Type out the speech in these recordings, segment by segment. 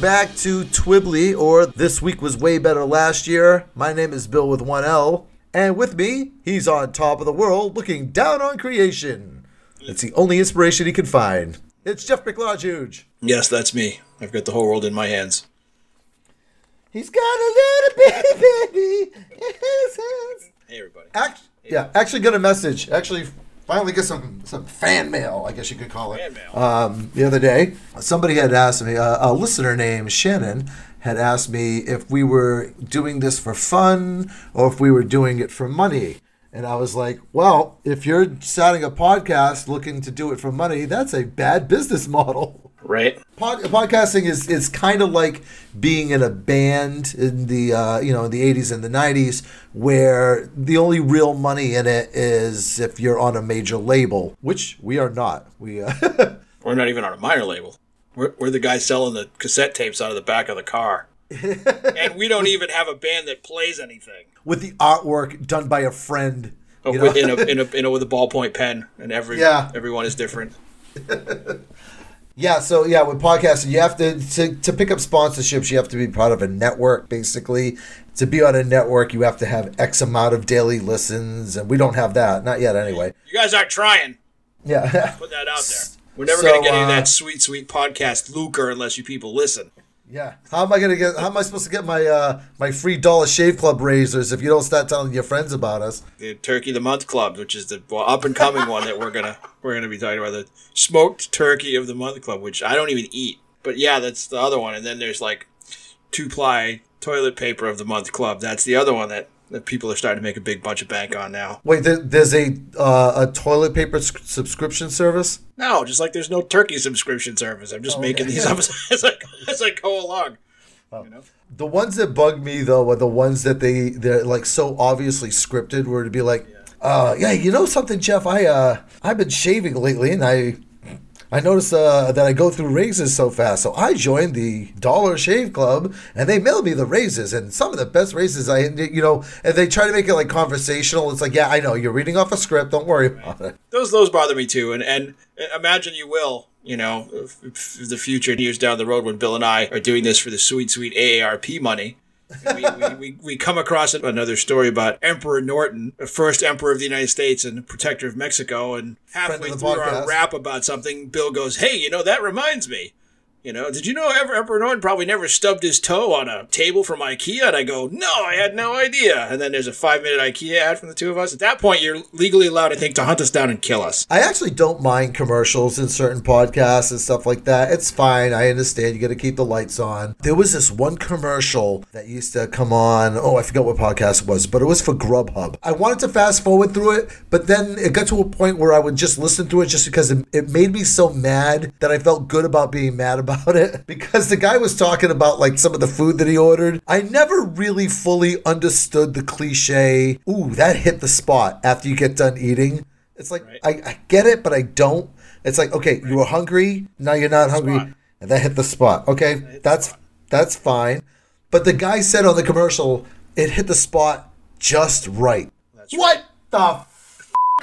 Back to Twibbly, or This Week Was Way Better Last Year. My name is Bill with one L, and with me, he's on top of the world looking down on creation. It's the only inspiration he can find. It's Jeff McLajuge. Yes, that's me. I've got the whole world in my hands. He's got a little baby in his hands. Hey, everybody. Act- yeah, actually got a message. Actually, finally get some some fan mail. I guess you could call it. Fan mail. Um, the other day, somebody had asked me. Uh, a listener named Shannon had asked me if we were doing this for fun or if we were doing it for money. And I was like, well, if you're starting a podcast looking to do it for money, that's a bad business model. Right? Pod, podcasting is, is kind of like being in a band in the uh, you know in the 80s and the 90s where the only real money in it is if you're on a major label which we are not we uh, We're not even on a minor label. We're, we're the guys selling the cassette tapes out of the back of the car. and we don't even have a band that plays anything. with the artwork done by a friend you know? with, in a, in a, in a, with a ballpoint pen, and every Yeah. everyone is different. Yeah, so yeah, with podcasting, you have to, to to pick up sponsorships. You have to be part of a network, basically. To be on a network, you have to have X amount of daily listens, and we don't have that, not yet, anyway. You guys aren't trying. Yeah, Put that out there. We're never So, going to get any of uh, that sweet, sweet podcast lucre unless you people listen. Yeah. How am I gonna get? How am I supposed to get my uh my free Dollar Shave Club razors if you don't start telling your friends about us? The Turkey the Month Club, which is the up and coming one that we're gonna we're gonna be talking about the smoked turkey of the month club, which I don't even eat. But yeah, that's the other one. And then there's like two ply toilet paper of the month club. That's the other one that, that people are starting to make a big bunch of bank on now. Wait, there's a uh, a toilet paper s- subscription service. No, just like there's no turkey subscription service. I'm just Oh, making okay. these up as, I, as I go along. You know? The ones that bug me though are the ones that they they're like so obviously scripted, where to be like, uh, yeah, you know something, Jeff? I uh, I've been shaving lately, and I I noticed uh, that I go through razors so fast, so I joined the Dollar Shave Club, and they mail me the razors, and some of the best razors I, you know, and they try to make it like conversational. It's like, yeah, I know you're reading off a script. Don't worry about it. those those bother me too and and imagine you will you know f- f- the future years down the road when bill and i are doing this for the sweet sweet aarp money we, we, we, we come across another story about Emperor Norton, the first emperor of the United States and protector of Mexico. And halfway through our rap about something, Bill goes, Hey, you know, that reminds me. You know, did you know Emperor Norton probably never stubbed his toe on a table from IKEA? And I go, no, I had no idea. And then there's a five minute IKEA ad from the two of us. At that point, you're legally allowed, I think, to hunt us down and kill us. I actually don't mind commercials in certain podcasts and stuff like that. It's fine. I understand. You got to keep the lights on. There was this one commercial that used to come on. Oh, I forgot what podcast it was, but it was for Grubhub. I wanted to fast forward through it, but then it got to a point where I would just listen to it just because it, it made me so mad that I felt good about being mad about it. Because the guy was talking about like some of the food that he ordered. I never really fully understood the cliche, ooh, that hit the spot after you get done eating. It's like Right. I, I get it, but I don't. It's like okay, you were hungry, now you're not hungry, spot. and that hit the spot. Okay, that's that's fine. But the guy said on the commercial, it hit the spot just right. That's What the f-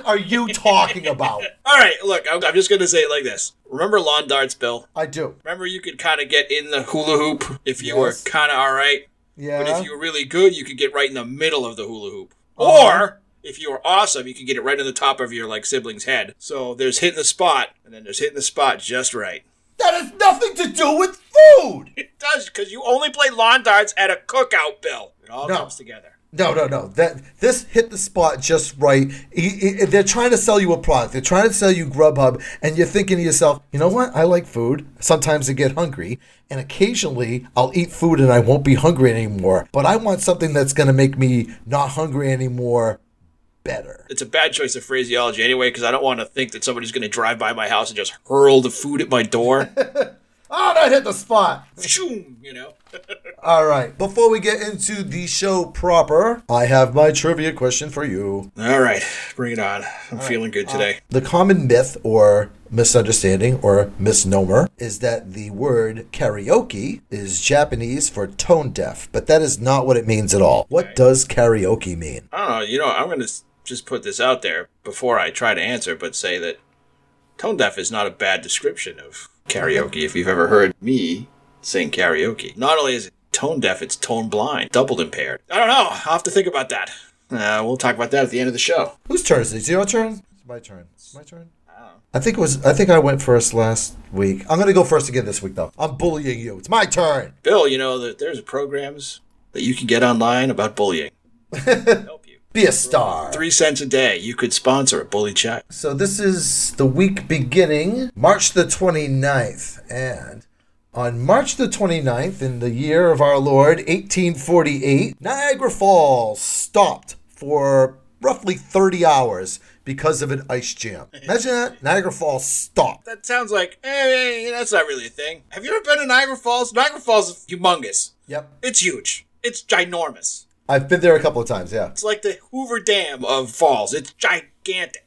are you talking about? All right, look, I'm, I'm just going to say it like this. Remember lawn darts, Bill? I do. Remember you could kind of get in the hula hoop if you Yes. were kind of all right? Yeah. But if you were really good, you could get right in the middle of the hula hoop. Uh-huh. Or if you were awesome, you could get it right in the top of your like sibling's head. So there's hitting the spot, and then there's hitting the spot just right. that has nothing to do with food. It does because you only play lawn darts at a cookout, Bill. It all No. comes together. No, no, no. That this hit the spot just right. He- he- They're trying to sell you a product. They're trying to sell you Grubhub, and you're thinking to yourself, you know what? I like food. Sometimes I get hungry, and occasionally I'll eat food and I won't be hungry anymore. But I want something that's going to make me not hungry anymore better. It's a bad choice of phraseology anyway, because I don't want to think that somebody's going to drive by my house and just hurl the food at my door. Oh, that hit the spot. Shoom, you know. All right. Before we get into the show proper, I have my trivia question for you. All right, bring it on. I'm feeling good uh, today. The common myth or misunderstanding or misnomer is that the word karaoke is Japanese for tone deaf, but that is not what it means at all. What does karaoke mean? I don't know. You know, I'm going to just put this out there before I try to answer, but say that tone deaf is not a bad description of karaoke. If you've ever heard me sing karaoke, not only is it tone deaf, it's tone blind, doubled impaired. I don't know. I'll have to think about that. Uh, we'll talk about that at the end of the show. Whose turn is it? Is it your turn? It's my turn. It's my turn. I think it was. I think I went first last week. I'm gonna go first again this week, though. I'm bullying you. It's my turn. Bill, you know that there's programs that you can get online about bullying. Help you. Be a star. Three cents a day. You could sponsor a bully chat. So this is the week beginning March the 29th. And on March the 29th, in the year of our Lord, 1848, Niagara Falls stopped for roughly 30 hours because of an ice jam. Imagine that. Niagara Falls stopped. That sounds like, eh, that's not really a thing. Have you ever been to Niagara Falls? Niagara Falls is humongous. Yep. It's huge. It's ginormous. I've been there a couple of times, yeah. It's like the Hoover Dam of falls. It's gigantic.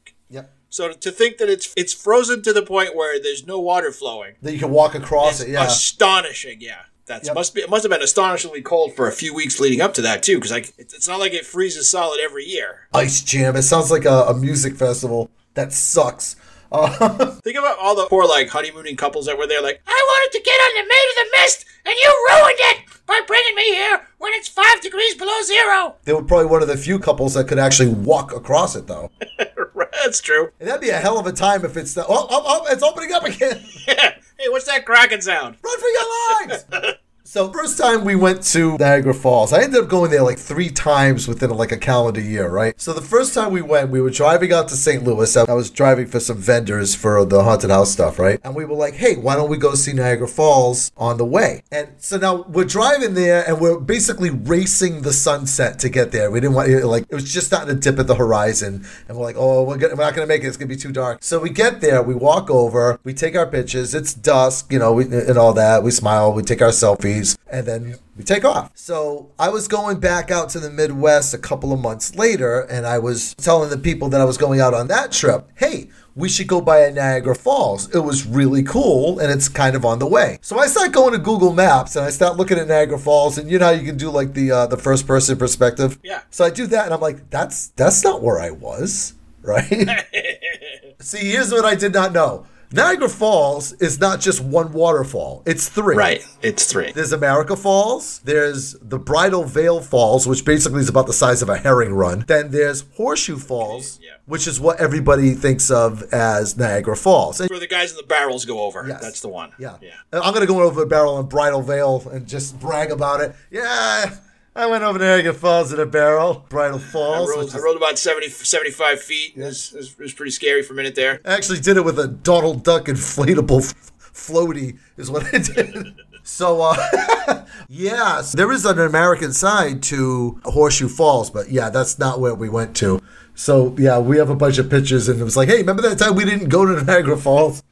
So to think that it's it's frozen to the point where there's no water flowing, That you can walk across it, yeah. astonishing. Yeah, that's Yep. must be it must have been astonishingly cold for a few weeks leading up to that too, because like it's, it's not like it freezes solid every year. Ice jam. It sounds like a, a music festival. That sucks. Uh, Think about all the poor like honeymooning couples that were there. Like, I wanted to get on the Maid of the Mist, and you ruined it by bringing me here when it's five degrees below zero. they were probably one of the few couples that could actually walk across it, though. That's true. And that'd be a hell of a time if it's the, oh, oh, oh, it's opening up again. hey, what's that cracking sound? Run for your lives. so first time we went to Niagara Falls, I ended up going there like three times within like a calendar year, right? So the first time we went, we were driving out to St. Louis. I was driving for some vendors for the haunted house stuff, right? And we were like, hey, why don't we go see Niagara Falls on the way? And so now we're driving there and we're basically racing the sunset to get there. We didn't want like it was just starting to dip at the horizon, and we're like, oh, we're, gonna, we're not gonna make it. It's gonna be too dark. So we get there, we walk over, we take our pictures. It's dusk, you know, we, and all that. We smile, we take our selfies, and then we take off. So I was going back out to the Midwest a couple of months later, and I was telling the people that I was going out on that trip, hey. We should go by Niagara Falls. It was really cool and it's kind of on the way. So I start going to Google Maps and I start looking at Niagara Falls and you know how you can do like the uh, the first person perspective. Yeah. So I do that and I'm like, that's that's not where I was, right? See, here's what I did not know. Niagara Falls is not just one waterfall. It's three. Right, it's three. There's America Falls. There's the Bridal Veil Falls, which basically is about the size of a herring run. Then there's Horseshoe Falls, Yeah. which is what everybody thinks of as Niagara Falls. And Where the guys in the barrels go over. Yes. That's the one. yeah, Yeah. I'm gonna go over the barrel and Bridal Veil and just brag about it. Yeah, I went over to Niagara Falls in a barrel. Bridal I Falls. I is- rode about 70, 75 feet. It, was, it, was, it was pretty scary for a minute there. I actually did it with a Donald Duck inflatable f- floaty, is what I did. So, uh, yes, there is an American side to Horseshoe Falls, but yeah, that's not where we went to. So, yeah, we have a bunch of pictures, and it was like, hey, remember that time we didn't go to Niagara Falls?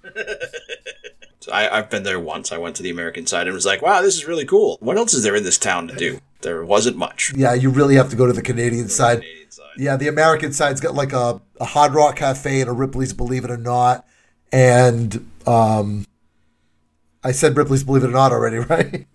I, I've been there once. I went to the American side and was like, wow, this is really cool. What else is there in this town to do? There wasn't much. Yeah, you really have to go to the Canadian side. Canadian side. Yeah, the American side's got like a, a Hard Rock Cafe and a Ripley's Believe It or Not. And um, I said Ripley's Believe It or Not already, right?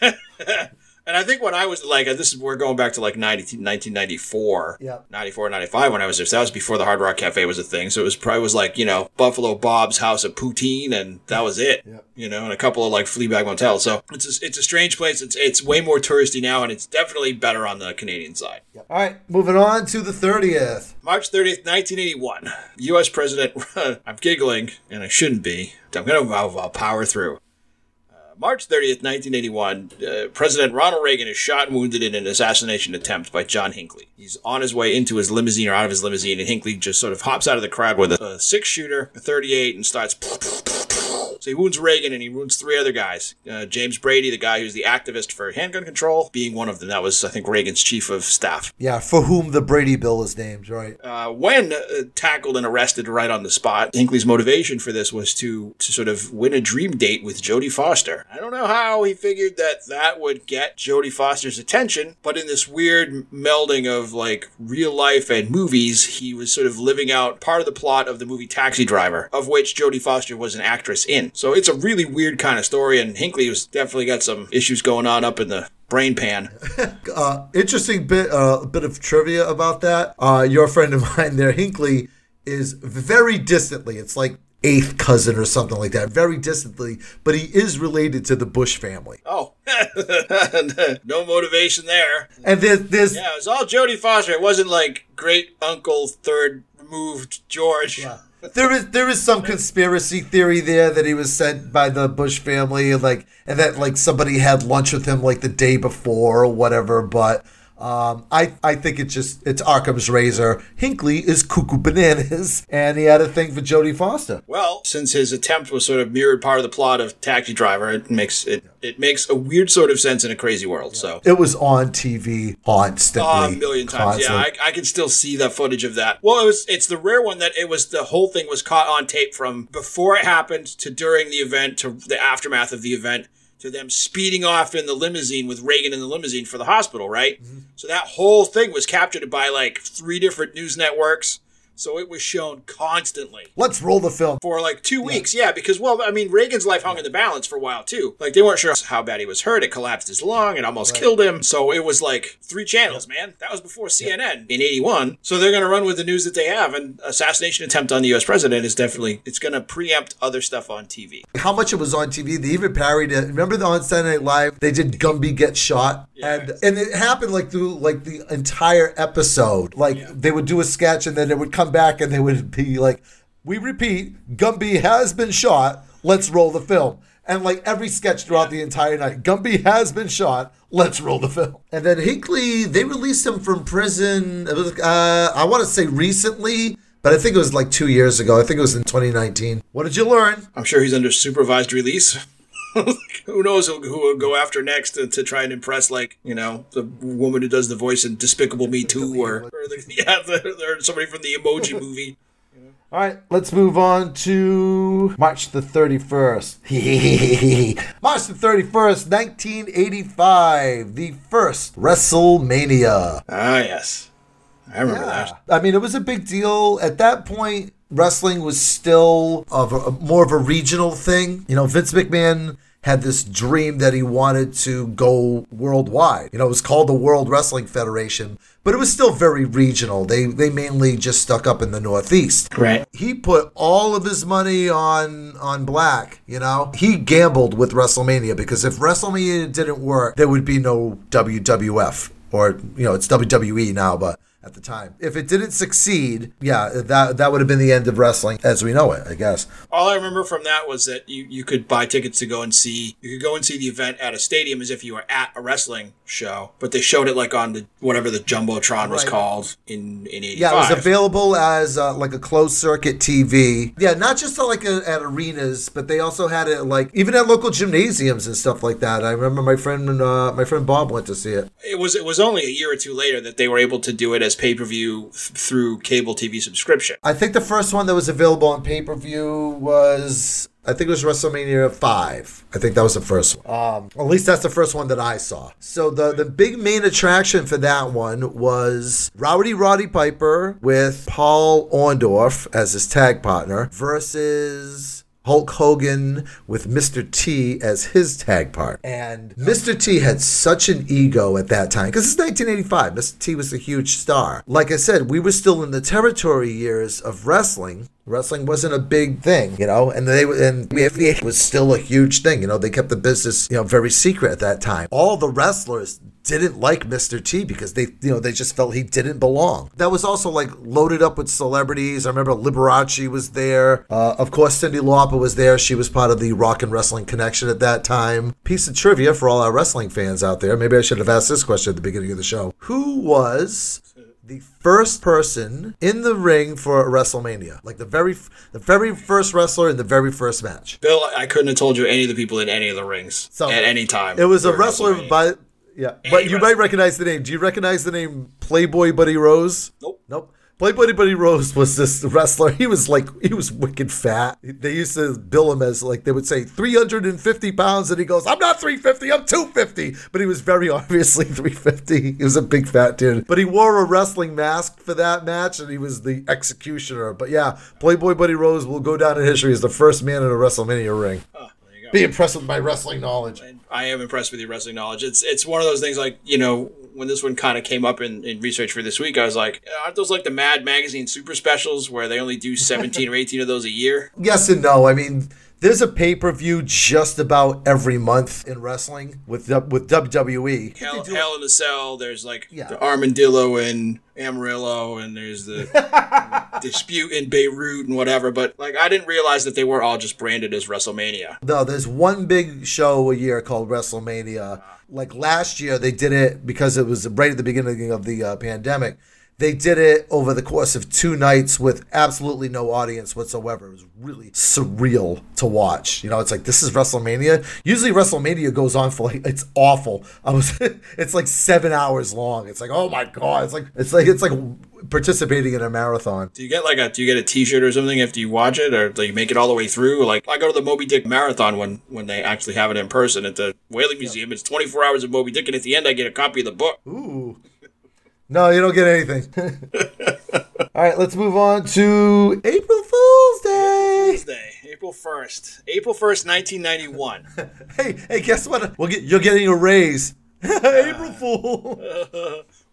And I think when I was like, this is we're going back to like 90, 1994, Yeah. 94, 95 when I was there. So that was before the Hard Rock Cafe was a thing. So it was probably was like, you know, Buffalo Bob's House of Poutine and that was it. Yeah. You know, and a couple of like Fleabag motels. So it's a, it's a strange place. It's, it's way more touristy now and it's definitely better on the Canadian side. All right, moving on to the 30th. March 30th, 1981. U.S. President, I'm giggling, and I shouldn't be. I'm going to I'll, I'll power through. March 30th, 1981, uh, President Ronald Reagan is shot and wounded in an assassination attempt by John Hinckley. He's on his way into his limousine or out of his limousine, and Hinckley just sort of hops out of the crowd with a, a six shooter, a 38, and starts. So he wounds Reagan and he wounds three other guys. Uh, James Brady, the guy who's the activist for handgun control, being one of them. That was, I think, Reagan's chief of staff. Yeah, for whom the Brady bill is named, right? Uh, when uh, tackled and arrested right on the spot, Hinckley's motivation for this was to to sort of win a dream date with Jodie Foster. I don't know how he figured that that would get Jodie Foster's attention, but in this weird melding of like real life and movies, he was sort of living out part of the plot of the movie Taxi Driver, of which Jodie Foster was an actress in. So it's a really weird kind of story, and Hinckley was definitely got some issues going on up in the brain pan. Uh, interesting bit, uh, bit of trivia about that. Uh, your friend of mine there, Hinckley, is very distantly. It's like eighth cousin or something like that, very distantly, but he is related to the Bush family. Oh, no motivation there. And there's, there's Yeah, it was all Jodie Foster. It wasn't like great uncle third removed George. There is there is some conspiracy theory there that he was sent by the Bush family, like, and that like somebody had lunch with him like the day before or whatever. But um, I I think it's just it's Occam's razor. Hinckley is cuckoo bananas, and he had a thing for Jodie Foster. Well, since his attempt was sort of mirrored part of the plot of Taxi Driver, it makes it it makes a weird sort of sense in a crazy world. So. It was on TV constantly, Oh, a million times. Yeah. I, I can still see the footage of that. Well, it was it's the rare one that it was the whole thing was caught on tape from before it happened to during the event to the aftermath of the event to them speeding off in the limousine with Reagan in the limousine for the hospital, right? Mm-hmm. So that whole thing was captured by like three different news networks. So it was shown constantly Let's roll the film. for like two weeks. Yeah, because well, I mean, Reagan's life hung in the balance for a while too. Like they weren't sure how bad he was hurt. It collapsed his lung and almost killed him. So it was like three channels, man. That was before CNN in '81. So they're gonna run with the news that they have. And assassination attempt on the U.S. president is definitely it's gonna preempt other stuff on TV. How much it was on TV? They even parried it. Remember the on Saturday Night Live? They did Gumby get shot, and and it happened like through like the entire episode. Like they would do a sketch, and then it would come back, and they would be like, "We repeat, Gumby has been shot. Let's roll the film." And like every sketch throughout the entire night, Gumby has been shot. Let's roll the film. And then Hinckley, they released him from prison. It was, uh, I want to say recently, but I think it was like two years ago. I think it was in 2019. What did you learn? I'm sure he's under supervised release. who knows who, who will go after next to, to try and impress, like you know, the woman who does the voice in Despicable Me Two, or, or the, yeah, the, or somebody from the Emoji Movie. All right, let's move on to March the 31st. March the 31st, 1985, the first WrestleMania. Ah, yes, I remember that. I mean, it was a big deal. At that point, wrestling was still of a, more of a regional thing. You know, Vince McMahon had this dream that he wanted to go worldwide. You know, it was called the World Wrestling Federation, but it was still very regional. They they mainly just stuck up in the Northeast. Right. He put all of his money on on black, you know. He gambled with WrestleMania because if WrestleMania didn't work, there would be no WWF or you know, it's WWE now, but at the time. If it didn't succeed, yeah, that that would have been the end of wrestling as we know it, I guess. All I remember from that was that you, you could buy tickets to go and see you could go and see the event at a stadium as if you were at a wrestling show, but they showed it like on the whatever the jumbotron was Right. called in in '85. Yeah, it was available as uh, like a closed circuit TV. Yeah, not just uh, like uh at arenas, but they also had it like even at local gymnasiums and stuff like that. I remember my friend uh, my friend Bob went to see it. it was it was only a year or two later that they were able to do it as pay per view th- through cable TV subscription. I think the first one that was available on pay per view was I think it was WrestleMania five. I think that was the first one. Um, at least that's the first one that I saw. So the the big main attraction for that one was Rowdy Roddy Piper with Paul Orndorff as his tag partner versus. Hulk Hogan with Mr. T as his tag part. And Mr. T had such an ego at that time because it's 1985. Mr. T was a huge star. Like I said, we were still in the territory years of wrestling. Wrestling wasn't a big thing, you know, and they and WWE was still a huge thing. You know, they kept the business, you know, very secret at that time. All the wrestlers didn't like Mr. T because they, you know, they just felt he didn't belong. That was also like loaded up with celebrities. I remember Liberace was there. Uh, of course, Cyndi Lauper was there. She was part of the Rock and Wrestling Connection at that time. Piece of trivia for all our wrestling fans out there. Maybe I should have asked this question at the beginning of the show. Who was the first person in the ring for WrestleMania, like the very, the very first wrestler in the very first match. Bill, I couldn't have told you any of the people in any of the rings So, at any time. It was a wrestler by, yeah, but you might recognize the name. Do you recognize the name Playboy Buddy Rose? Nope. Nope. Playboy Buddy Rose was this wrestler. He was like, he was wicked fat. They used to bill him as like, they would say 350 pounds, and he goes, I'm not 350, I'm 250. But he was very obviously 350. He was a big fat dude. But he wore a wrestling mask for that match, and he was the executioner. But yeah, Playboy Buddy Rose will go down in history as the first man in a WrestleMania ring. Oh, there you go. Be impressed with my wrestling knowledge. I am impressed with your wrestling knowledge. It's it's one of those things like you know when this one kind of came up in, in research for this week, I was like, aren't those like the Mad Magazine super specials where they only do seventeen or eighteen of those a year? Yes and no. I mean, there's a pay per view just about every month in wrestling with with WWE. Hell, Hell in a Cell. There's like Yeah. the Armadillo and Amarillo, and there's the dispute in Beirut and whatever. But like, I didn't realize that they were all just branded as WrestleMania. No, there's one big show a year called WrestleMania. Like last year, they did it because it was right at the beginning of the uh, pandemic. They did it over the course of two nights with absolutely no audience whatsoever. It was really surreal to watch. You know, it's like this is WrestleMania. Usually WrestleMania goes on for like it's awful. I was it's like seven hours long. It's like oh my god. It's like it's like it's like participating in a marathon. Do you get like a do you get a T-shirt or something after you watch it, or do you make it all the way through? Like I go to the Moby Dick marathon when when they actually have it in person at the Whaling Museum. It's 24 hours of Moby Dick, and at the end I get a copy of the book. Ooh. No, you don't get anything. All right, let's move on to April Fool's Day. Wednesday, April 1st, April 1st, 1991. Hey, hey, guess what? We'll get, you're getting a raise. April uh, Fool.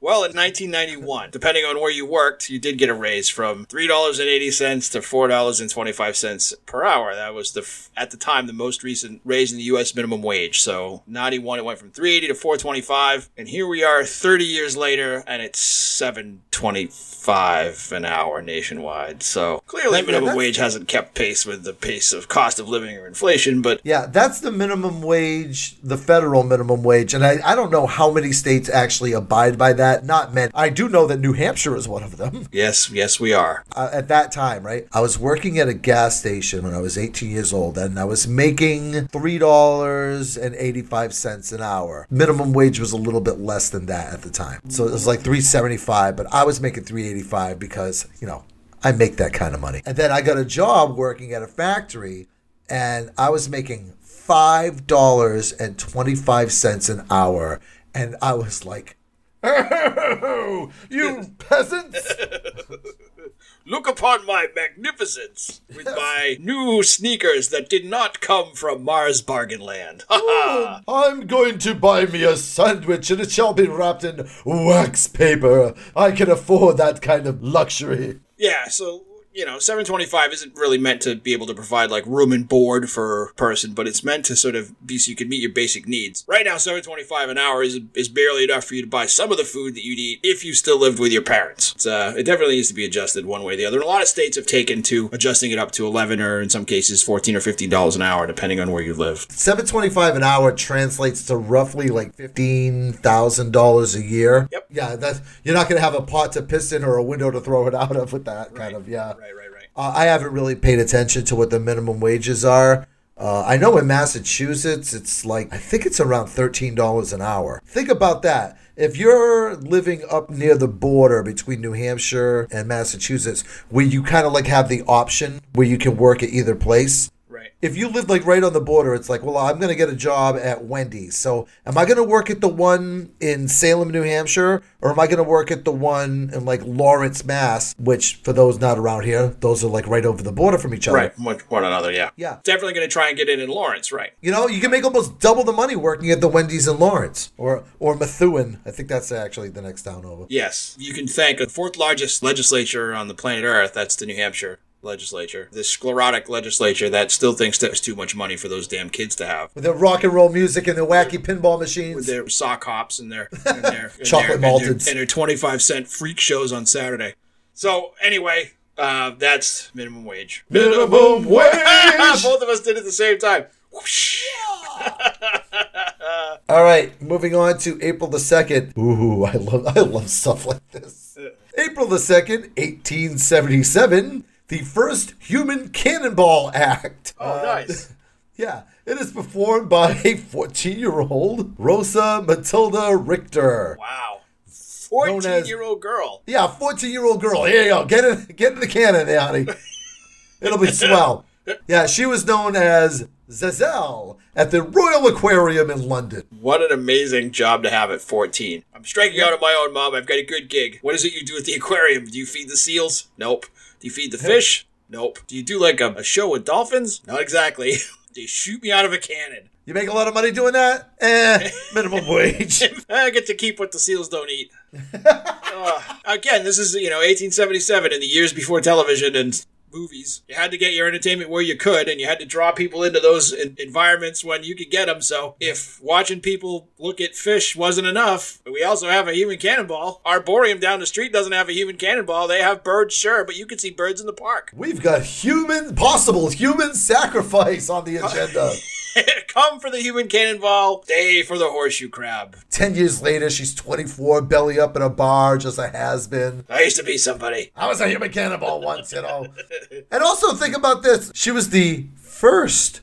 Well, in 1991, depending on where you worked, you did get a raise from $3.80 to $4.25 per hour. That was the at the time the most recent raise in the US minimum wage. So, 91 it went from 380 to 425, and here we are 30 years later and it's 725 an hour nationwide. So, clearly That- minimum wage hasn't kept pace with the pace of cost of living or inflation, but Yeah, that's the minimum wage, the federal minimum wage. And I, I don't know how many states actually abide by that. Not many. I do know that New Hampshire is one of them. yes, yes we are. uh, at that time, right? I was working at a gas station when I was 18 years old, and I was making three dollars and 85 cents an hour. Minimum wage was a little bit less than that at the time, so it was like 375. But I was making 385 because you know I make that kind of money. And then I got a job working at a factory, and I was making five dollars and 25 cents an hour, and I was like. Oh, you peasants! Look upon my magnificence with my new sneakers that did not come from Mars Bargainland. Ha! Oh, I'm going to buy me a sandwich and it shall be wrapped in wax paper. I can afford that kind of luxury. yeah, so you know, 725 isn't really meant to be able to provide like room and board for a person, but it's meant to sort of be so you can meet your basic needs. Right now, 725 an hour is is barely enough for you to buy some of the food that you'd eat if you still lived with your parents. It's, uh, it definitely needs to be adjusted one way or the other. And a lot of states have taken to adjusting it up to 11 or in some cases 14 or 15 dollars an hour, depending on where you live. Seven twenty-five an hour translates to roughly like fifteen thousand dollars a year. Yep. Yeah, that's you're not gonna have a pot to piss in or a window to throw it out of with that kind of yeah. Right, right, right. Uh, I haven't really paid attention to what the minimum wages are. Uh, I know in Massachusetts, it's like, I think it's around $13 an hour. Think about that. If you're living up near the border between New Hampshire and Massachusetts, where you kind of like have the option where you can work at either place, Right. if you live like right on the border, it's like, well, I'm going to get a job at Wendy's. So, am I going to work at the one in Salem, New Hampshire, or am I going to work at the one in like Lawrence, Mass? Which, for those not around here, those are like right over the border from each other. Right, one, one another, yeah. Yeah. Definitely going to try and get in in Lawrence, right? You know, you can make almost double the money working at the Wendy's in Lawrence or or Methuen. I think that's actually the next town over. Yes, you can thank the fourth largest legislature on the planet Earth. That's the New Hampshire legislature, this sclerotic legislature that still thinks there's too much money for those damn kids to have. With their rock and roll music and their wacky pinball With machines. their sock hops and their, and their and Chocolate their, and their, and their 25 cent freak shows on Saturday. So, anyway, uh, that's minimum wage. Minimum wage! Both of us did it at the same time. All right, moving on to April the 2nd. Ooh, I love I love stuff like this. April the 2nd, 1877, the first Human Cannonball Act. Oh, uh, nice. Yeah, it is performed by a 14-year-old Rosa Matilda Richter. Wow. Known as- 14 year old girl. Yeah, 14-year-old girl. Here you go. Get in get in the cannon honey. It'll be swell. Yeah, she was known as Zazel at the Royal Aquarium in London. What an amazing job to have at 14. I'm striking out on my own, Mom. I've got a good gig. What is it you do at the aquarium? Do you feed the seals? Nope. Do you feed the fish? Nope. Do you do like a, a show with dolphins? Not exactly. they shoot me out of a cannon. You make a lot of money doing that? Eh, minimum wage. I get to keep what the seals don't eat. Uh, again, this is, you know, 1877 in the years before television and movies. You had to get your entertainment where you could, and you had to draw people into those en- environments when you could get them. So if watching people look at fish wasn't enough, we also have a human cannonball. Arboreum down the street doesn't have a human cannonball. They have birds, sure, but you can see birds in the park. We've got human, possible human sacrifice on the agenda. Come for the human cannonball, stay for the horseshoe crab. Ten years later, she's 24, belly up in a bar, just a has been. I used to be somebody. I was a human cannonball once, you know. And also think about this. She was the first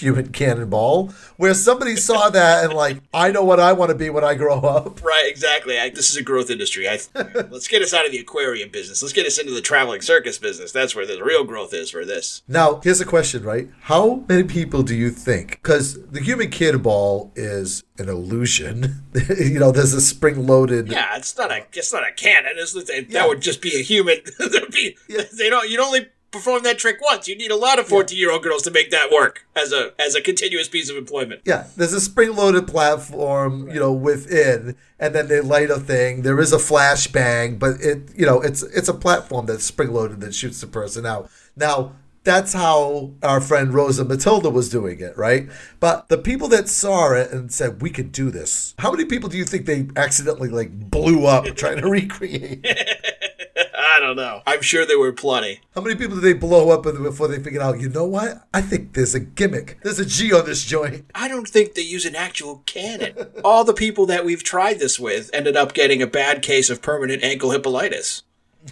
human cannonball where somebody saw that and like, I know what I want to be when I grow up. Right, exactly. I, this is a growth industry. I, let's get us out of the aquarium business. Let's get us into the traveling circus business. That's where the real growth is for this. Now, here's a question, right? How many people do you think? Because the human cannonball is an illusion. you know, there's a spring loaded. Yeah, it's not a it's not a cannon. It's, that Yeah. that would just be a human. Be, They don't. You'd only perform that trick once. You need a lot of fourteen year old girls to make that work as a as a continuous piece of employment. Yeah, there's a spring loaded platform, you know, within, and then they light a thing. There is a flashbang, but it, you know, it's it's a platform that's spring loaded that shoots the person out. Now, that's how our friend Rosa Matilda was doing it, right? But the people that saw it and said we could do this, how many people do you think they accidentally like blew up trying to recreate? I don't know. I'm sure there were plenty. How many people did they blow up before they figured out? You know what? I think there's a gimmick. There's a G on this joint. I don't think they use an actual cannon. All the people that we've tried this with ended up getting a bad case of permanent ankle hippolytis.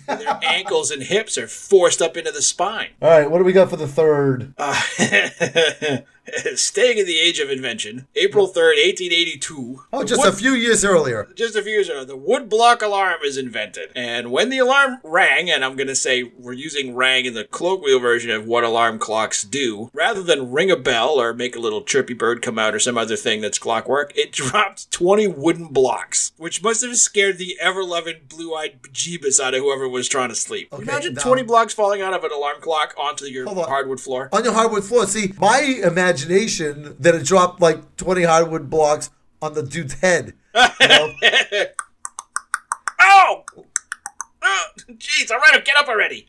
Their ankles and hips are forced up into the spine. All right, what do we got for the third? Uh, staying in the age of invention, April 3rd, 1882. Oh, just wood- a few years earlier. just a few years earlier, the wood block alarm is invented. And when the alarm rang, and I'm going to say we're using rang in the colloquial version of what alarm clocks do, rather than ring a bell or make a little chirpy bird come out or some other thing that's clockwork, it dropped 20 wooden blocks, which must have scared the ever loving blue eyed bejeebus out of whoever was trying to sleep. Okay, Imagine now- 20 blocks falling out of an alarm clock onto your on. hardwood floor. On your hardwood floor. See, my imagination that it dropped like 20 hardwood blocks on the dude's head. You know? Oh! Oh, Jeez, all right, get up already.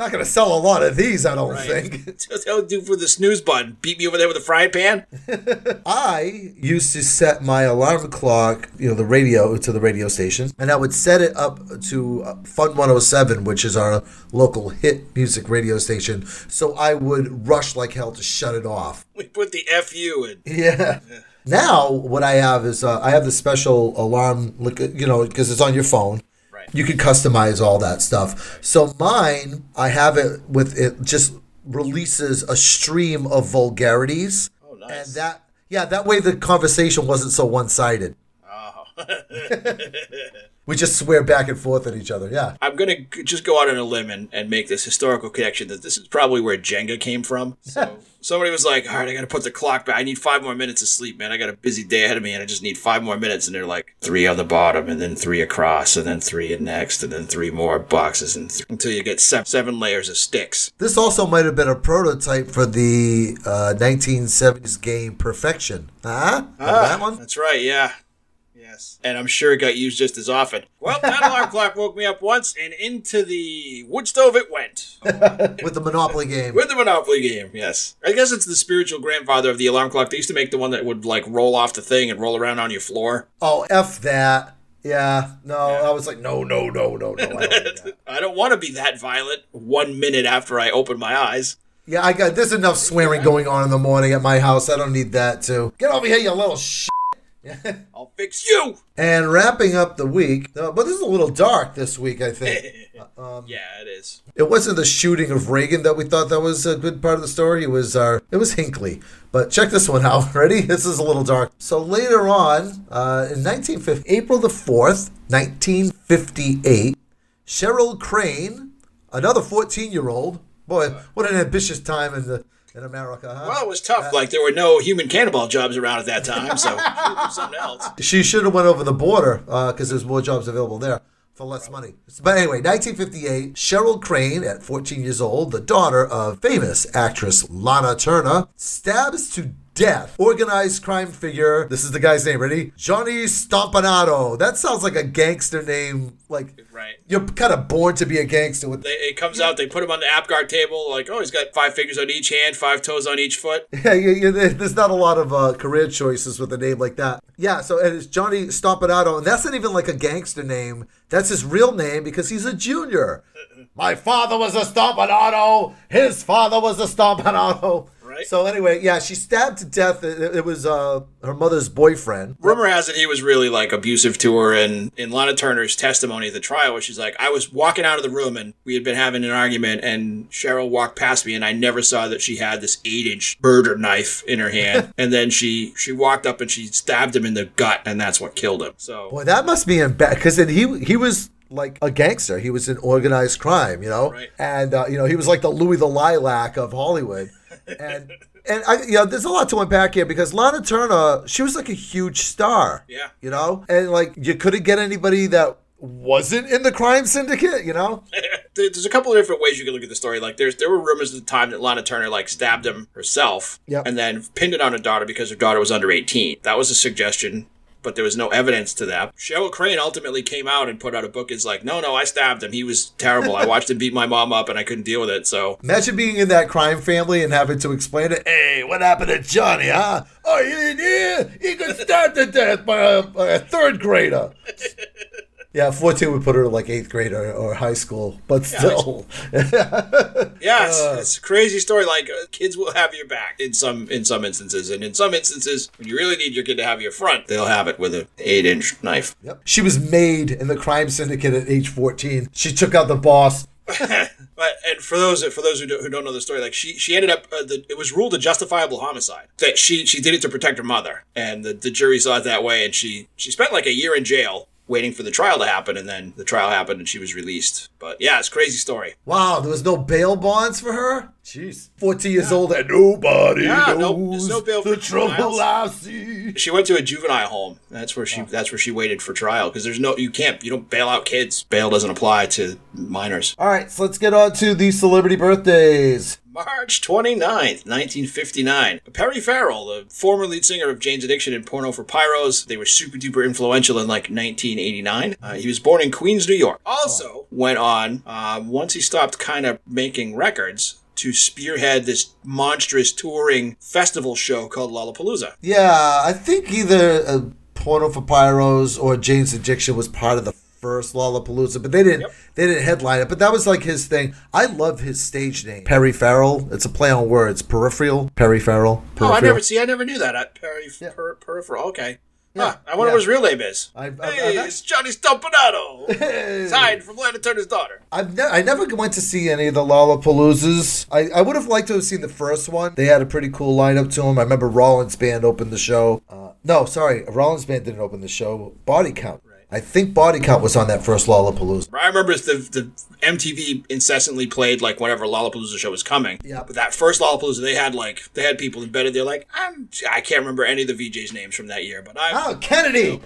Not going to sell a lot of these, I don't Right. think. That'll do for the snooze button. Beat me over there with a frying pan. I used to set my alarm clock, you know, the radio to the radio station, and I would set it up to uh, Fun 107, which is our local hit music radio station. So I would rush like hell to shut it off. We put the FU in. Yeah. Now what I have is uh, I have the special alarm, you know, because it's on your phone. You can customize all that stuff. So mine, I have it with it just releases a stream of vulgarities. Oh, nice. And that, yeah, that way the conversation wasn't so one sided. Oh. We just swear back and forth at each other. Yeah. I'm going to just go out on a limb and, and make this historical connection that this is probably where Jenga came from. So somebody was like, all right, I got to put the clock back. I need five more minutes of sleep, man. I got a busy day ahead of me and I just need five more minutes. And they're like, three on the bottom and then three across and then three in next and then three more boxes and th- until you get seven, seven layers of sticks. This also might have been a prototype for the uh, 1970s game Perfection. Huh? Remember that one? That's right, yeah. Yes. And I'm sure it got used just as often. Well, that alarm clock woke me up once, and into the wood stove it went. With the Monopoly game. With the Monopoly game, yes. I guess it's the spiritual grandfather of the alarm clock. They used to make the one that would, like, roll off the thing and roll around on your floor. Oh, F that. Yeah. No, I was like, no, no, no, no, no. I don't. I don't want to be that violent one minute after I open my eyes. Yeah, I got there's enough swearing going on in the morning at my house. I don't need that too. Get over here, you little sh. I'll fix you. And wrapping up the week, uh, but this is a little dark this week. I think yeah, it is. it wasn't the shooting of Reagan that we thought that was a good part of the story. It was our it was Hinckley. But check this one out. Ready? This is a little dark. So later on, uh, in 1950, April the fourth, 1958, Cheryl Crane, another 14 year old. Boy, what an ambitious time in the in America, huh? Well, it was tough. Like, there were no human cannonball jobs around at that time, so something else. She should have went over the border uh, because there's more jobs available there for less money. But anyway, 1958, Cheryl Crane, at 14 years old, the daughter of famous actress Lana Turner, stabs to death organized crime figure. This is the guy's name. Ready? Johnny Stompanato. That sounds like a gangster name. Like Right. you're kind of born to be a gangster with. They, it comes out, they put him on the Apgar table, like, oh, he's got five fingers on each hand, five toes on each foot. Yeah, yeah, yeah, there's not a lot of uh, career choices with a name like that. Yeah, so and it's Johnny Stompanato, and that's not even like a gangster name. That's his real name because he's a junior. My father was a Stompanato. His father was a Stompanato. Right. So anyway, yeah, she stabbed to death. It, it was uh, her mother's boyfriend. Rumor has it he was really like abusive to her, and in Lana Turner's testimony at the trial, where she's like, I was walking out of the room and we had been having an argument, and Cheryl walked past me, and I never saw that she had this eight inch murder knife in her hand, and then she she walked up and she stabbed him in the gut, and that's what killed him. So Boy, that must be in bad because he he was like a gangster. He was in organized crime, you know, Right. and uh, you know he was like the Louis the Lilac of Hollywood, and and I you know there's a lot to unpack here because Lana Turner she was like a huge star, Yeah. you know, and like you couldn't get anybody that wasn't in the crime syndicate, you know. There's a couple of different ways you can look at the story. Like there's there were rumors at the time that Lana Turner like stabbed him herself, Yep. and then pinned it on her daughter because her daughter was under 18. That was a suggestion, but there was no evidence to that. Cheryl Crane ultimately came out and put out a book. Is like, no, no, I stabbed him. He was terrible. I watched him beat my mom up, and I couldn't deal with it. So Imagine being in that crime family and having to explain it. Hey, what happened to Johnny, huh? Oh, hear? He got stabbed to death by a, by a third grader. Yeah, 14 would put her like eighth grade or, or high school, but still. yeah, it's, it's a crazy story. Like uh, kids will have your back in some in some instances, and in some instances, when you really need your kid to have your front, they'll have it with an eight inch knife. Yep. She was made in the crime syndicate at age 14. She took out the boss. But and for those for those who don't, who don't know the story, like she she ended up uh, the, it was ruled a justifiable homicide that she she did it to protect her mother, and the, the jury saw it that way, and she she spent like a year in jail waiting for the trial to happen, and then the trial happened, and she was released. But yeah, it's a crazy story. Wow, there was no bail bonds for her? Jeez. 14 years old and nobody Yeah, knows no- there's no bail the for trouble juveniles. I see. She went to a juvenile home. That's where she that's where she waited for trial because there's no you can't you don't bail out kids. Bail doesn't apply to minors. All right, so let's get on to the celebrity birthdays. March 29th, 1959. Perry Farrell, the former lead singer of Jane's Addiction and Porno for Pyros, they were super duper influential in like 1989. Uh, he was born in Queens, New York. Also went on, uh, once he stopped kind of making records, to spearhead this monstrous touring festival show called Lollapalooza. Yeah, I think either uh, Porno for Pyros or Jane's Addiction was part of the first Lollapalooza, but they didn't Yep. they didn't headline it. But that was like his thing. I love his stage name, Perry Farrell. It's a play on words. Peripheral, Perry Farrell. Oh, I never see. I never knew that. Uh, Perry per, peripheral. Okay. Huh, I wonder yeah. what his real name is. I've- I've- hey, I've- it's Johnny Stompanato. Signed from Lana Turner's daughter. I've ne- I never went to see any of the Lollapaloozas. I, I would have liked to have seen the first one. They had a pretty cool lineup to them. I remember Rollins Band opened the show. Uh, no, sorry, Rollins Band didn't open the show. Body Count. I think Body Count was on that first Lollapalooza. I remember the the MTV incessantly played like whenever Lollapalooza show was coming. Yeah. But that first Lollapalooza, they had like they had people embedded. They're like, I'm I can't remember any of the VJs names from that year, but I Oh, Kennedy.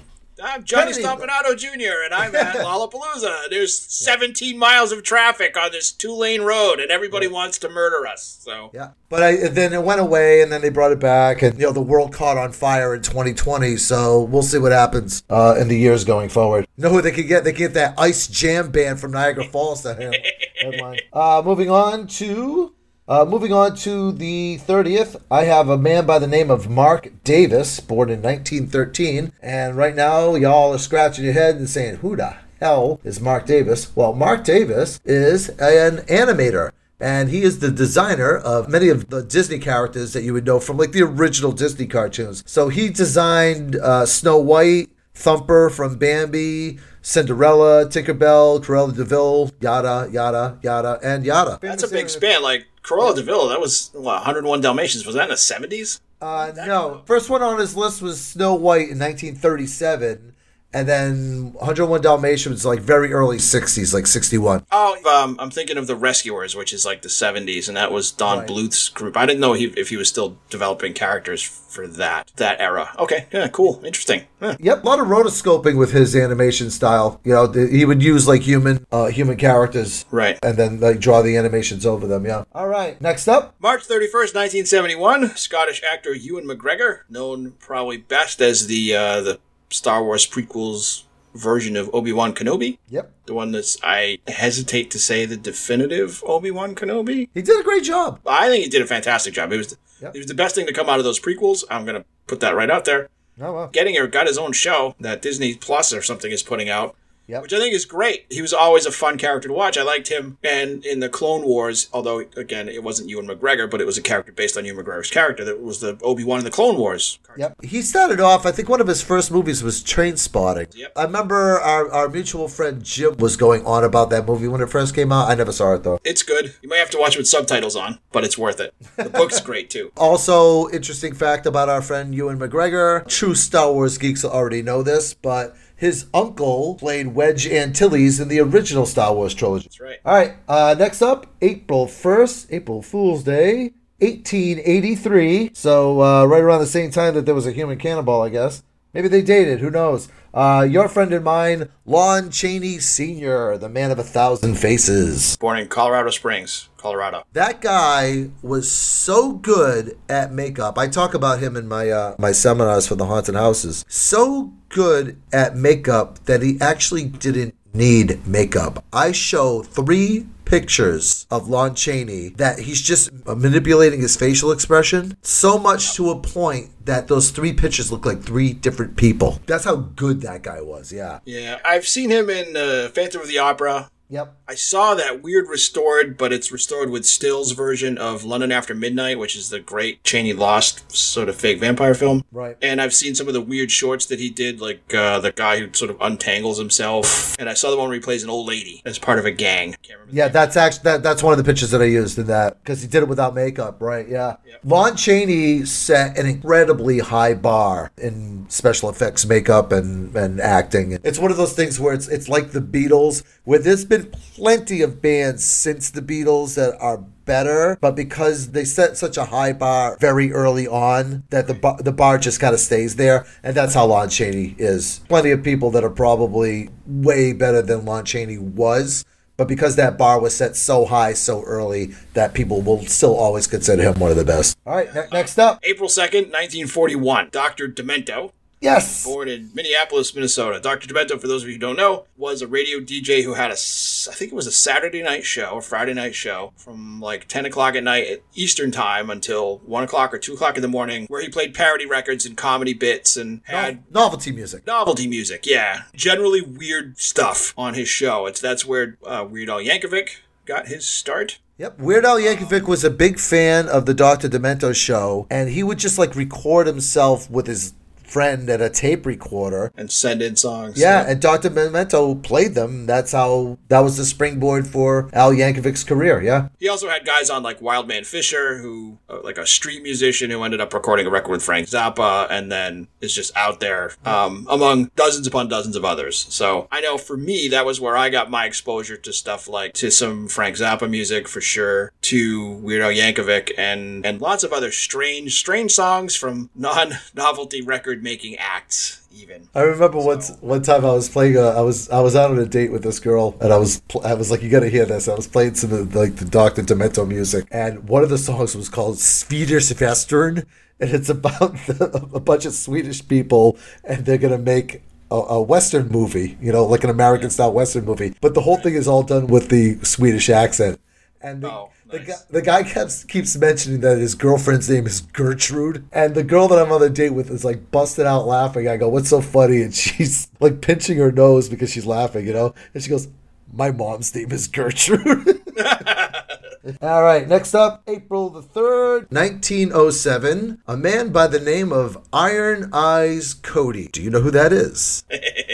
I'm Johnny Stompanato Jr. and I'm at Lollapalooza. There's 17 miles of traffic on this two lane road, and everybody wants to murder us. So Yeah, but I then it went away, and then they brought it back, and you know the world caught on fire in 2020. So we'll see what happens uh, in the years going forward. You know who they could get? They could get that Ice Jam band from Niagara Falls to him. Headline. Uh, moving on to. Uh, moving on to the 30th, I have a man by the name of Marc Davis, born in 1913. And right now, y'all are scratching your head and saying, Who the hell is Marc Davis? Well, Marc Davis is an animator and he is the designer of many of the Disney characters that you would know from like the original Disney cartoons. So he designed uh, Snow White, Thumper from Bambi, Cinderella, Tinkerbell, Cruella de Vil, yada yada yada and yada. that's a big span. Like Cruella de Vil, that was what, 101 Dalmatians. Was that in the 70s? Uh, no, first one on his list was Snow White in 1937. And then 101 Dalmatians was like very early 60s, like 61. Oh, um, I'm thinking of the Rescuers, which is like the 70s, and that was Don Right. Bluth's group. I didn't know he, if he was still developing characters for that that era. Okay, yeah, cool, interesting. Huh. Yep, a lot of rotoscoping with his animation style. You know, th- he would use like human, uh, human characters, Right. and then like draw the animations over them. Yeah. All right. Next up, March 31st, 1971, Scottish actor Ewan McGregor, known probably best as the uh, the Star Wars prequels version of Obi-Wan Kenobi. Yep, The one that's, I hesitate to say the definitive Obi-Wan Kenobi. he did a great job. I think he did a fantastic job. It was, Yep. it was the best thing to come out of those prequels. I'm going to put that right out there. Oh well. Gettinger got his own show that Disney Plus or something is putting out. Yep. Which I think is great. He was always a fun character to watch. I liked him. And in the Clone Wars, although again it wasn't Ewan McGregor, but it was a character based on Ewan McGregor's character. That was the Obi Wan in the Clone Wars. Yep. He started off, I think one of his first movies was Trainspotting. Yep. I remember our, our mutual friend Jim was going on about that movie when it first came out. I never saw it though. It's good. You may have to watch it with subtitles on, but it's worth it. The book's great too. Also, interesting fact about our friend Ewan McGregor. True Star Wars geeks already know this, but his uncle played Wedge Antilles in the original Star Wars trilogy. That's right. All right, uh, next up, April 1st, April Fool's Day, 1883. So, uh, right around the same time that there was a human cannonball, I guess. Maybe they dated, who knows? Uh, your friend and mine, Lon Chaney Sr., the man of a thousand faces. Born in Colorado Springs, Colorado. That guy was so good at makeup. I talk about him in my uh, my seminars for the haunted houses. So good at makeup that he actually didn't need makeup. I show three pictures of Lon Chaney that he's just manipulating his facial expression so much to a point that those three pictures look like three different people. That's how good that guy was. Yeah. Yeah, I've seen him in uh, Phantom of the Opera. Yep. I saw that weird restored, but it's restored with Stills version of London After Midnight, which is the great Chaney Lost sort of fake vampire film. Right. And I've seen some of the weird shorts that he did, like uh, the guy who sort of untangles himself. And I saw the one where he plays an old lady as part of a gang. Can't remember. the Yeah, that's actually that, that's one of the pictures that I used in that because he did it without makeup, right? Yeah. Yep. Lon Chaney set an incredibly high bar in special effects, makeup, and and acting. It's one of those things where it's it's like the Beatles, where there's been plenty of bands since the Beatles that are better, but because they set such a high bar very early on, that the bar, the bar just kind of stays there, and that's how Lon Chaney is. Plenty of people that are probably way better than Lon Chaney was. But because that bar was set so high so early, that people will still always consider him one of the best. All right, ne- next up. April 2nd, 1941. Dr. Demento, Yes. born in Minneapolis, Minnesota. Dr. Demento, for those of you who don't know, was a radio DJ who had a, I think it was a Saturday night show, or Friday night show, from like 10 o'clock at night at Eastern time until 1 o'clock or 2 o'clock in the morning, where he played parody records and comedy bits and had Novelty music. novelty music. Yeah, generally weird stuff on his show. It's that's where uh, Weird Al Yankovic got his start. Yep. Weird Al Yankovic was a big fan of the Dr. Demento show, and he would just like record himself with his friend at a tape recorder. and send in songs. Yeah, and Dr. Demento played them. That's how that was the springboard for Al Yankovic's career. Yeah. He also had guys on like Wild Man Fischer, who uh, like a street musician who ended up recording a record with Frank Zappa, and then is just out there um, among dozens upon dozens of others. So I know for me that was where I got my exposure to stuff like to some Frank Zappa music for sure, to Weird Al Yankovic, and and lots of other strange strange songs from non novelty record record making acts even. I remember once one time I was playing. I was I was out on a date with this girl, and I was pl- I was like, "You got to hear this." I was playing some of the, like the Doctor Demento music, and one of the songs was called speeder Western," and it's about the, a bunch of Swedish people, and they're gonna make. A, a Western movie, you know, like an American style Western movie, but the whole thing is all done with the Swedish accent. And the, Oh, the, nice. guy, the guy keeps keeps mentioning that his girlfriend's name is Gertrude, and the girl that I'm on the date with is like busted out laughing. I go, "What's so funny?" And she's like pinching her nose because she's laughing, you know. And she goes, "My mom's name is Gertrude." All right, next up, April the 3rd, 1907. A man by the name of Iron Eyes Cody. Do you know who that is?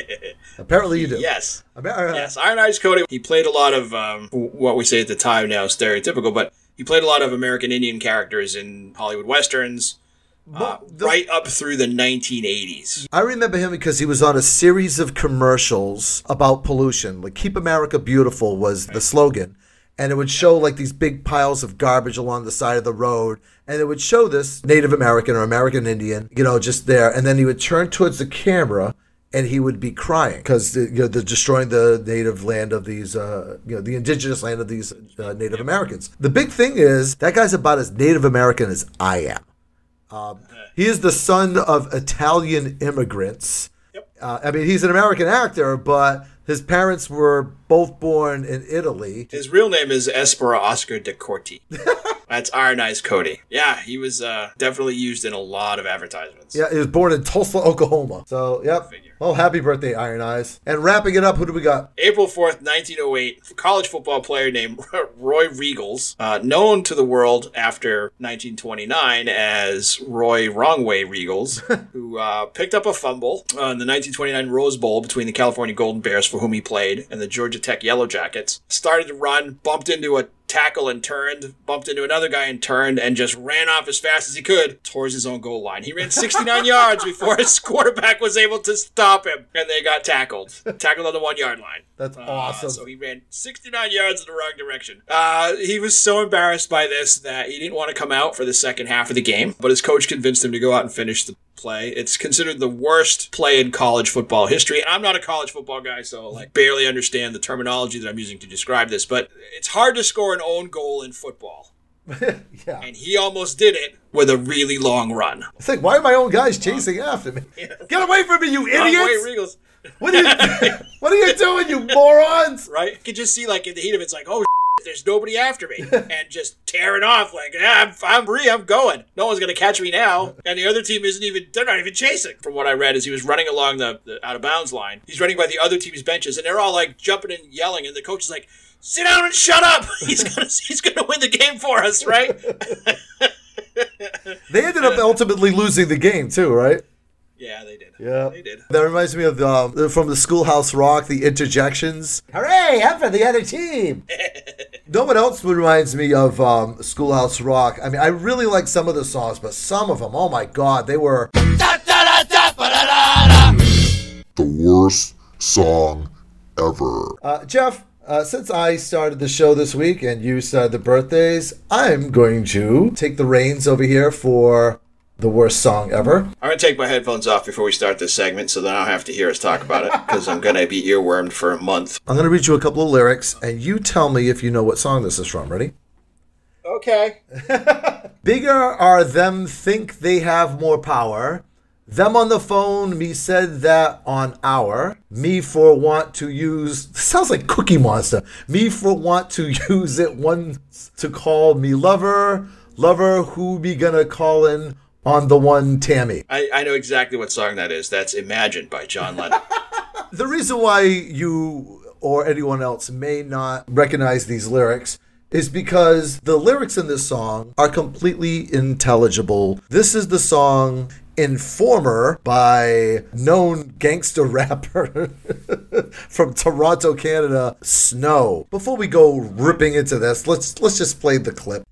Apparently you do. Yes. Yes, Iron Eyes Cody. He played a lot of um, what we say at the time now stereotypical, but he played a lot of American Indian characters in Hollywood westerns, uh, the- right up through the 1980s. I remember him because he was on a series of commercials about pollution. Like "Keep America Beautiful" was the slogan, and it would show like these big piles of garbage along the side of the road, and it would show this Native American or American Indian, you know, just there, and then he would turn towards the camera. And he would be crying because you know they're destroying the native land of these, uh, you know, the indigenous land of these uh, Native Americans. The big thing is that guy's about as Native American as I am. Um, he is the son of Italian immigrants. Yep. Uh, I mean, he's an American actor, but his parents were both born in Italy. His real name is Espera Oscar de Corti. That's Iron Eyes Cody. Yeah, he was uh, definitely used in a lot of advertisements. Yeah, he was born in Tulsa, Oklahoma. So, yep. Figure. Well, happy birthday, Iron Eyes. And wrapping it up, who do we got? April 4th, 1908, college football player named Roy Riegels, uh, known to the world after 1929 as Roy Wrongway Riegels, who uh, picked up a fumble in the 1929 Rose Bowl between the California Golden Bears, for whom he played, and the Georgia Tech Yellow Jackets. Started to run, bumped into a tackle and turned, bumped into another guy and turned, and just ran off as fast as he could towards his own goal line. He ran 69 yards before his quarterback was able to stop him, and they got tackled. Tackled on the one yard line. That's Uh, awesome. So he ran 69 yards in the wrong direction. Uh, he was so embarrassed by this that he didn't want to come out for the second half of the game, but his coach convinced him to go out and finish the play. It's considered the worst play in college football history. And I'm not a college football guy, so like barely understand the terminology that I'm using to describe this, but it's hard to score an own goal in football. yeah. And he almost did it with a really long run. It's like, why are my own guys uh-huh. chasing after me? Get away from me, you idiots! What are you, what are you doing, you morons? right? You could just see like in the heat of it, it's like, oh, there's nobody after me, and just tearing off like, yeah, I'm, I'm free, I'm going. No one's gonna catch me now. And the other team isn't even, they're not even chasing. From what I read, is he was running along the, the out of bounds line. He's running by the other team's benches, and they're all like jumping and yelling, and the coach is like. Sit down and shut up. He's gonna he's gonna win the game for us, right? They ended up ultimately losing the game, too, right? yeah, they did. Yeah. they did. That reminds me of um, from the Schoolhouse Rock, the interjections. Hooray! I'm for the other team. No one else reminds me of um, Schoolhouse Rock. I mean, I really like some of the songs, but some of them, oh my god, they were. the worst song ever. Uh, Jeff, uh, since I started the show this week and you started the birthdays, I'm going to take the reins over here for the worst song ever. I'm gonna take my headphones off before we start this segment, so then I don't have to hear us talk about it because I'm gonna be earwormed for a month. I'm going to read you a couple of lyrics, and you tell me if you know what song this is from. Ready? Okay. Bigger are them think they have more power. Them on the phone, me said that on our. Me for want to use. Sounds like Cookie Monster. Me for want to use it once to call me lover. Lover who be gonna callin' on the one Tammy. I, I know exactly what song that is. That's Imagine by John Lennon. The reason why you or anyone else may not recognize these lyrics is because the lyrics in this song are completely intelligible. This is the song Informer by known gangster rapper from Toronto, Canada, Snow. Before we go ripping into this, let's let's just play the clip.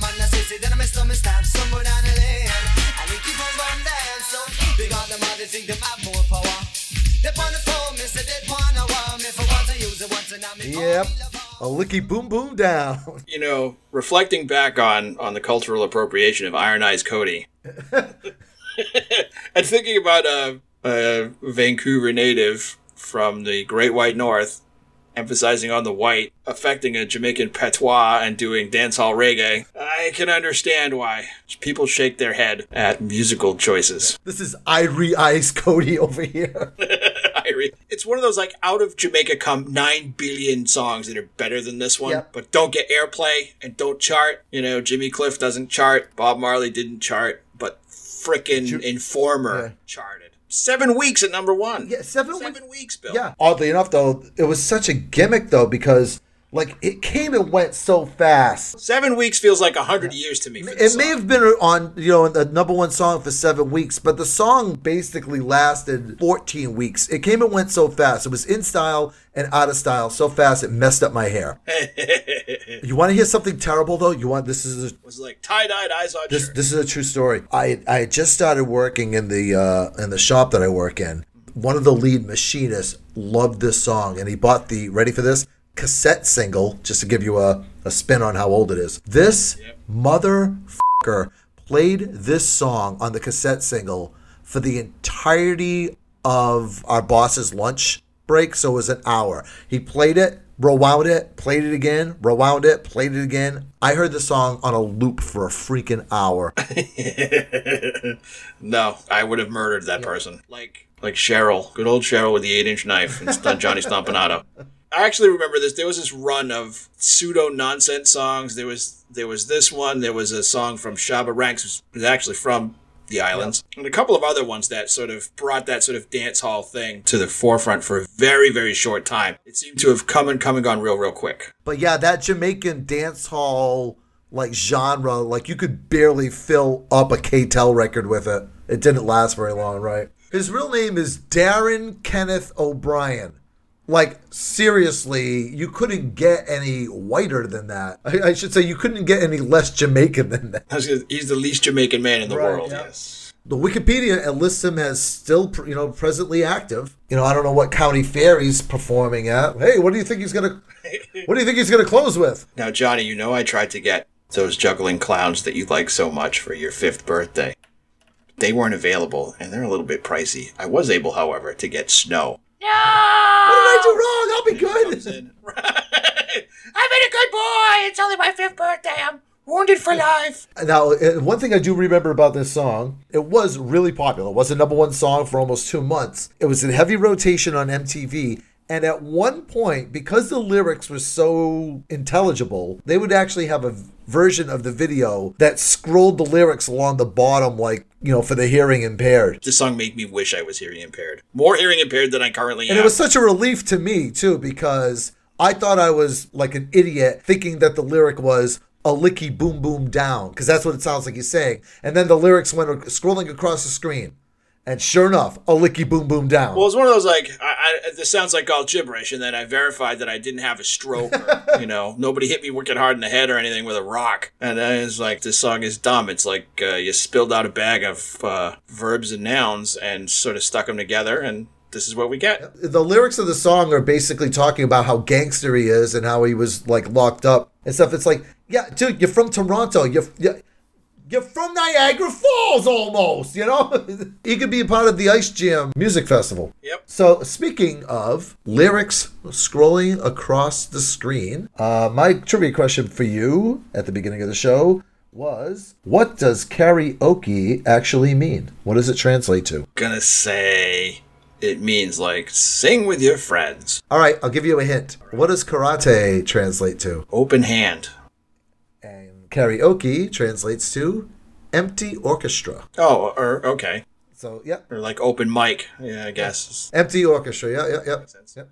Like it boom boom down. Take the man that say, say that I'm a snowman, stamp somewhere down the lane. I like it boom think them have more power. They on the phone, me say they wanna wow me for once I use it once and now me Yep. call me lover. A licky boom boom down. You know, reflecting back on on the cultural appropriation of Iron Eyes Cody, and thinking about a, a Vancouver native from the Great White North, emphasizing on the white, affecting a Jamaican patois, and doing dancehall reggae, I can understand why people shake their head at musical choices. This is Irie Ice Cody over here. Irie. It's one of those like out of Jamaica come nine billion songs that are better than this one, Yep. but don't get airplay and don't chart. You know, Jimmy Cliff doesn't chart, Bob Marley didn't chart, but frickin' Informer Yeah. charted. Seven weeks at number one. Yeah, seven Seven weeks, Bill. Yeah. Oddly enough, though, it was such a gimmick, though, because like it came and went so fast. Seven weeks feels like a hundred years to me. It may have been on, you know, the number one song for seven weeks, but the song basically lasted 14 weeks. It came and went so fast. It was in style and out of style so fast it messed up my hair. you want to hear something terrible though? You want this is a, was like tie dyed eyes on this shirt. this is a true story. I I just started working in the uh, in the shop that I work in. One of the lead machinists loved this song, and he bought the ready for this cassette single just to give you a, a spin on how old it is. This motherfucker played this song on the cassette single for the entirety of our boss's lunch break, so it was an hour. He played it, rewound it, played it again, rewound it, played it again. I heard the song on a loop for a freaking hour. No, I would have murdered that person. Like like Cheryl, good old Cheryl with the eight inch knife and Johnny Stompanato. I actually remember this. There was this run of pseudo nonsense songs. There was there was this one. There was a song from Shabba Ranks, who's who's actually from the islands, and a couple of other ones that sort of brought that sort of dance hall thing to the forefront for a very very short time. It seemed to have come and come and gone real real quick. But yeah, that Jamaican dance hall like genre, like you could barely fill up a K-Tel record with it. It didn't last very long, right? His real name is Darren Kenneth O'Brien. Like seriously, you couldn't get any whiter than that. I, I should say you couldn't get any less Jamaican than that. I was gonna- He's the least Jamaican man in the Right, world. yeah. Yes. The Wikipedia lists him as still, you know, presently active. You know, I don't know what county fair he's performing at. Hey, what do you think he's gonna? What do you think he's gonna close with? Now, Johnny, you know I tried to get those juggling clowns that you like so much for your fifth birthday. They weren't available, and they're a little bit pricey. I was able, however, to get snow. What did I do wrong? I'll be good. in. I've been a good boy. It's only my fifth birthday. I'm wounded for life. Now, uh, one thing I do remember about this song, it was really popular. It was a number one song for almost two months. It was in heavy rotation on MTV. And at one point, because the lyrics were so intelligible, they would actually have a version of the video that scrolled the lyrics along the bottom, like, you know, for the hearing impaired. This song made me wish I was hearing impaired. More hearing impaired than I currently And am. And it was such a relief to me, too, because I thought I was like an idiot thinking that the lyric was a licky boom boom down, because that's what it sounds like he's saying. And then the lyrics went scrolling across the screen. And sure enough, a licky boom boom down. well, it's one of those like I, I, this sounds like all gibberish, and then I verified that I didn't have a stroke. Or, you know, nobody hit me wicked hard in the head or anything with a rock. And then it's like this song is dumb. It's like uh, you spilled out a bag of uh, verbs and nouns and sort of stuck them together, and this is what we get. the lyrics of the song are basically talking about how gangster he is and how he was like locked up and stuff. It's like, yeah, dude, you're from Toronto. You're you're, you're from Niagara Falls almost. You know, he could be a part of the Ice Jam Music Festival. Yep. So speaking of lyrics scrolling across the screen, uh, my trivia question for you at the beginning of the show was, what does karaoke actually mean? What does it translate to? Gonna say it means like sing with your friends, All right, I'll give you a hint. What does karate translate to? open hand. Karaoke translates to empty orchestra. Oh, or okay, So, yeah, or like open mic. Yeah, I guess. empty orchestra. Yeah, yeah, yeah. sense. Yep.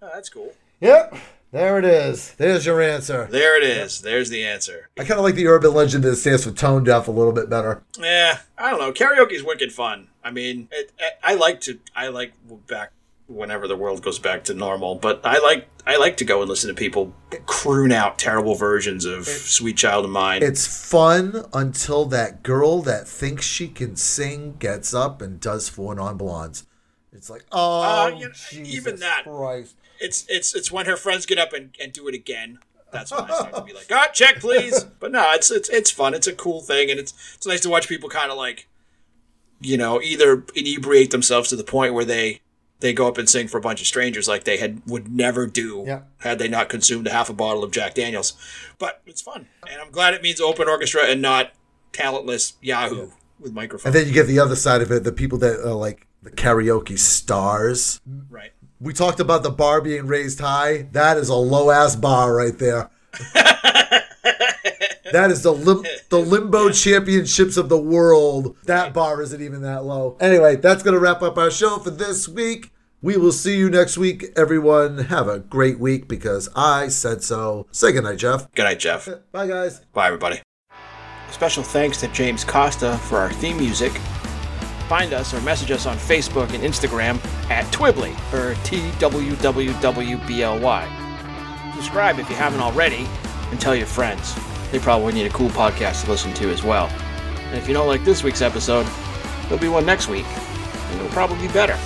Oh, that's cool. Yep. There it is. There's your answer. There it is. There's the answer. I kind of like the urban legend that stands for tone deaf a little bit better. Yeah, I don't know. Karaoke's wicked fun. I mean, it, it, I like to. I like back whenever the world goes back to normal. But I like I like to go and listen to people croon out terrible versions of "Sweet Child of Mine." It's fun until that girl that thinks she can sing gets up and does four non blondes. It's like, oh, Uh, you know, even that. Christ. it's it's it's when her friends get up and, and do it again. That's when I start to be like, ah, check please. But no, it's it's it's fun. It's a cool thing, and it's it's nice to watch people kind of like, you know, either inebriate themselves to the point where they they go up and sing for a bunch of strangers like they had would never do Yeah. had they not consumed a half a bottle of Jack Daniels. But it's fun, and I'm glad it means open orchestra and not talentless Yahoo with microphones. And then you get the other side of it the people that are like the karaoke stars. right. We talked about the bar being raised high. That is a low ass bar right there. that is the lim- the limbo championships of the world. That bar isn't even that low. Anyway, that's gonna wrap up our show for this week. We will see you next week, everyone. Have a great week because I said so. Say goodnight, Jeff. Good night, Jeff. Bye, guys. Bye, everybody. Special thanks to James Costa for our theme music. Find us or message us on Facebook and Instagram at Twibbly or T W W W B L Y. Subscribe if you haven't already and tell your friends. They probably need a cool podcast to listen to as well. And if you don't like this week's episode, there'll be one next week, and it'll probably be better.